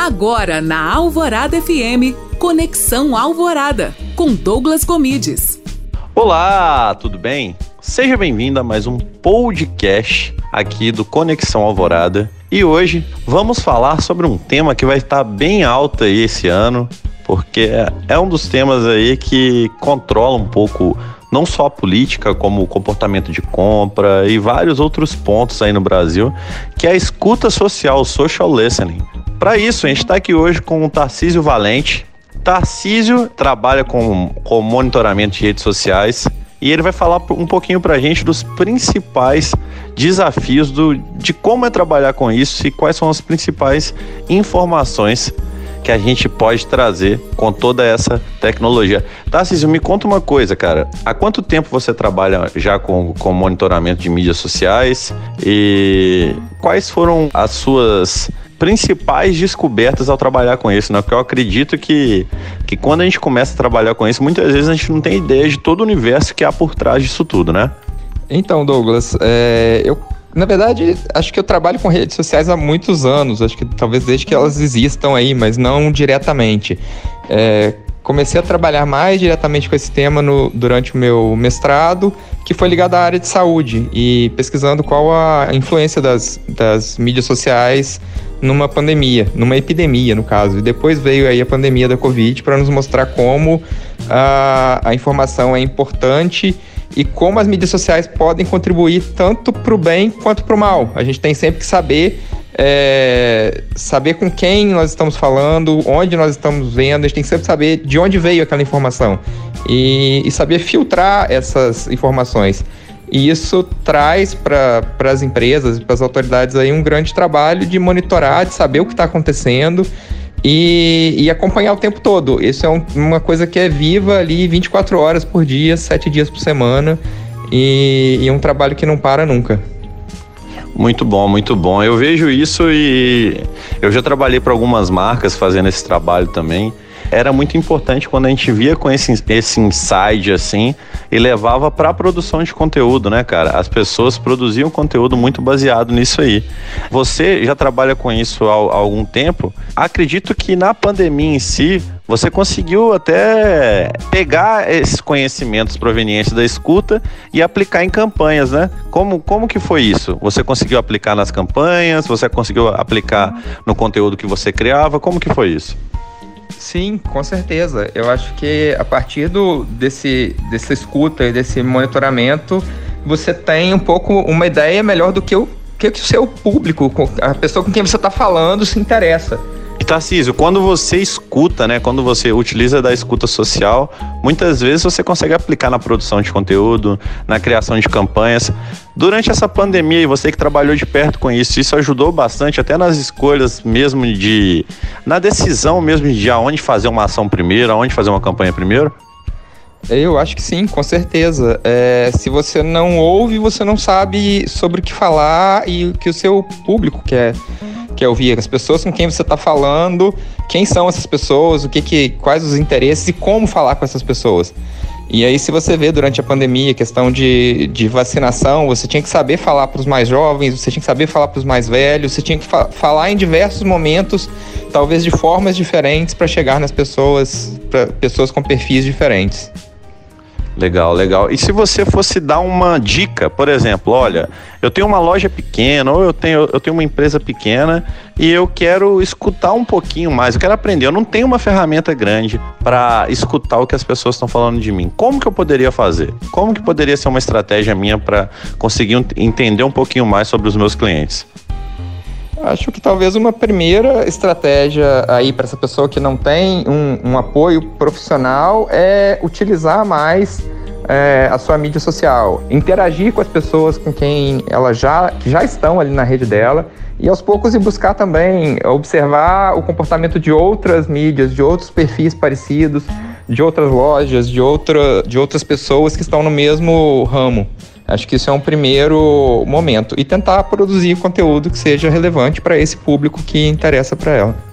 Agora na Alvorada FM, Conexão Alvorada, com Douglas Comides. Olá, tudo bem? Seja bem-vindo a mais um podcast aqui do Conexão Alvorada. E hoje vamos falar sobre um tema que vai estar bem alto aí esse ano, porque é um dos temas aí que controla um pouco não só a política, como o comportamento de compra e vários outros pontos aí no Brasil, que é a escuta social, social listening. Para isso, a gente está aqui hoje com o Tarcísio Valente. Tarcísio trabalha com, com monitoramento de redes sociais e ele vai falar um pouquinho para a gente dos principais desafios do, de como é trabalhar com isso e quais são as principais informações que a gente pode trazer com toda essa tecnologia. Tarcísio, me conta uma coisa, cara. Há quanto tempo você trabalha já com, com monitoramento de mídias sociais e quais foram as suas principais descobertas ao trabalhar com isso, né? Porque eu acredito que, que quando a gente começa a trabalhar com isso, muitas vezes a gente não tem ideia de todo o universo que há por trás disso tudo, né? Então, Douglas, é, eu na verdade, acho que eu trabalho com redes sociais há muitos anos, acho que talvez desde que elas existam aí, mas não diretamente. É, comecei a trabalhar mais diretamente com esse tema no, durante o meu mestrado, que foi ligado à área de saúde e pesquisando qual a influência das, das mídias sociais numa pandemia, numa epidemia, no caso. E depois veio aí a pandemia da Covid para nos mostrar como a, a informação é importante e como as mídias sociais podem contribuir tanto para o bem quanto para o mal. A gente tem sempre que saber é, saber com quem nós estamos falando, onde nós estamos vendo, a gente tem que sempre saber de onde veio aquela informação e, e saber filtrar essas informações. E isso traz para as empresas, para as autoridades aí um grande trabalho de monitorar, de saber o que está acontecendo e, e, acompanhar o tempo todo. Isso é um, uma coisa que é viva ali 24 horas por dia, 7 dias por semana e, e um trabalho que não para nunca. Muito bom, muito bom. Eu vejo isso e eu já trabalhei para algumas marcas fazendo esse trabalho também era muito importante quando a gente via com esse, esse insight assim e levava para a produção de conteúdo, né, cara? As pessoas produziam conteúdo muito baseado nisso aí. Você já trabalha com isso há, há algum tempo? Acredito que na pandemia em si você conseguiu até pegar esses conhecimentos provenientes da escuta e aplicar em campanhas, né? Como, como que foi isso? Você conseguiu aplicar nas campanhas? Você conseguiu aplicar no conteúdo que você criava? Como que foi isso? Sim, com certeza. Eu acho que a partir do, desse, dessa escuta e desse monitoramento, você tem um pouco uma ideia melhor do que o que, o seu público, a pessoa com quem você está falando, se interessa. Tarcísio, quando você escuta, né, quando você utiliza da escuta social, muitas vezes você consegue aplicar na produção de conteúdo, na criação de campanhas. Durante essa pandemia, e você que trabalhou de perto com isso, isso ajudou bastante até nas escolhas mesmo de. na decisão mesmo de aonde fazer uma ação primeiro, aonde fazer uma campanha primeiro? Eu acho que sim, com certeza. É, se você não ouve, você não sabe sobre o que falar e o que o seu público quer quer ouvir, as pessoas com quem você está falando, quem são essas pessoas, o que, que quais os interesses e como falar com essas pessoas. E aí, se você vê durante a pandemia questão de, de vacinação, você tinha que saber falar para os mais jovens, você tinha que saber falar para os mais velhos, você tinha que fa falar em diversos momentos, talvez de formas diferentes, para chegar nas pessoas, para pessoas com perfis diferentes. Legal, legal. E se você fosse dar uma dica, por exemplo, olha, eu tenho uma loja pequena, ou eu tenho, eu tenho uma empresa pequena e eu quero escutar um pouquinho mais, eu quero aprender. Eu não tenho uma ferramenta grande para escutar o que as pessoas estão falando de mim. Como que eu poderia fazer? Como que poderia ser uma estratégia minha para conseguir entender um pouquinho mais sobre os meus clientes? Acho que talvez uma primeira estratégia aí para essa pessoa que não tem um, um apoio profissional é utilizar mais é, a sua mídia social, interagir com as pessoas com quem ela já, já estão ali na rede dela e aos poucos ir buscar também observar o comportamento de outras mídias, de outros perfis parecidos, de outras lojas, de, outra, de outras pessoas que estão no mesmo ramo. Acho que isso é um primeiro momento. E tentar produzir conteúdo que seja relevante para esse público que interessa para ela.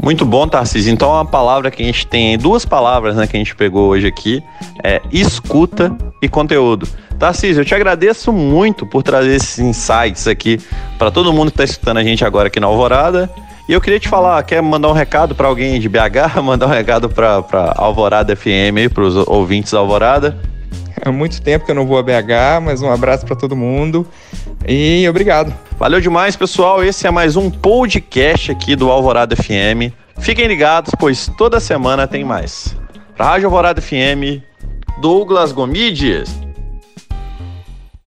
Muito bom, Tarcísio. Então, uma palavra que a gente tem, duas palavras né, que a gente pegou hoje aqui, é escuta e conteúdo. Tarcísio, eu te agradeço muito por trazer esses insights aqui para todo mundo que está escutando a gente agora aqui na Alvorada. E eu queria te falar, quer mandar um recado para alguém de BH, mandar um recado para Alvorada FM, para os ouvintes da Alvorada? Há muito tempo que eu não vou a BH, mas um abraço para todo mundo e obrigado. Valeu demais, pessoal. Esse é mais um podcast aqui do Alvorada FM. Fiquem ligados, pois toda semana tem mais. Para Rádio Alvorada FM, Douglas Gomides.